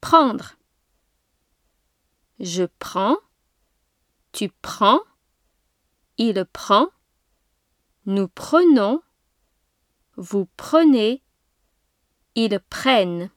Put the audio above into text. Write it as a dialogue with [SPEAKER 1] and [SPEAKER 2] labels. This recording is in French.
[SPEAKER 1] prendre. Je prends, tu prends, il prend, nous prenons, vous prenez, ils prennent.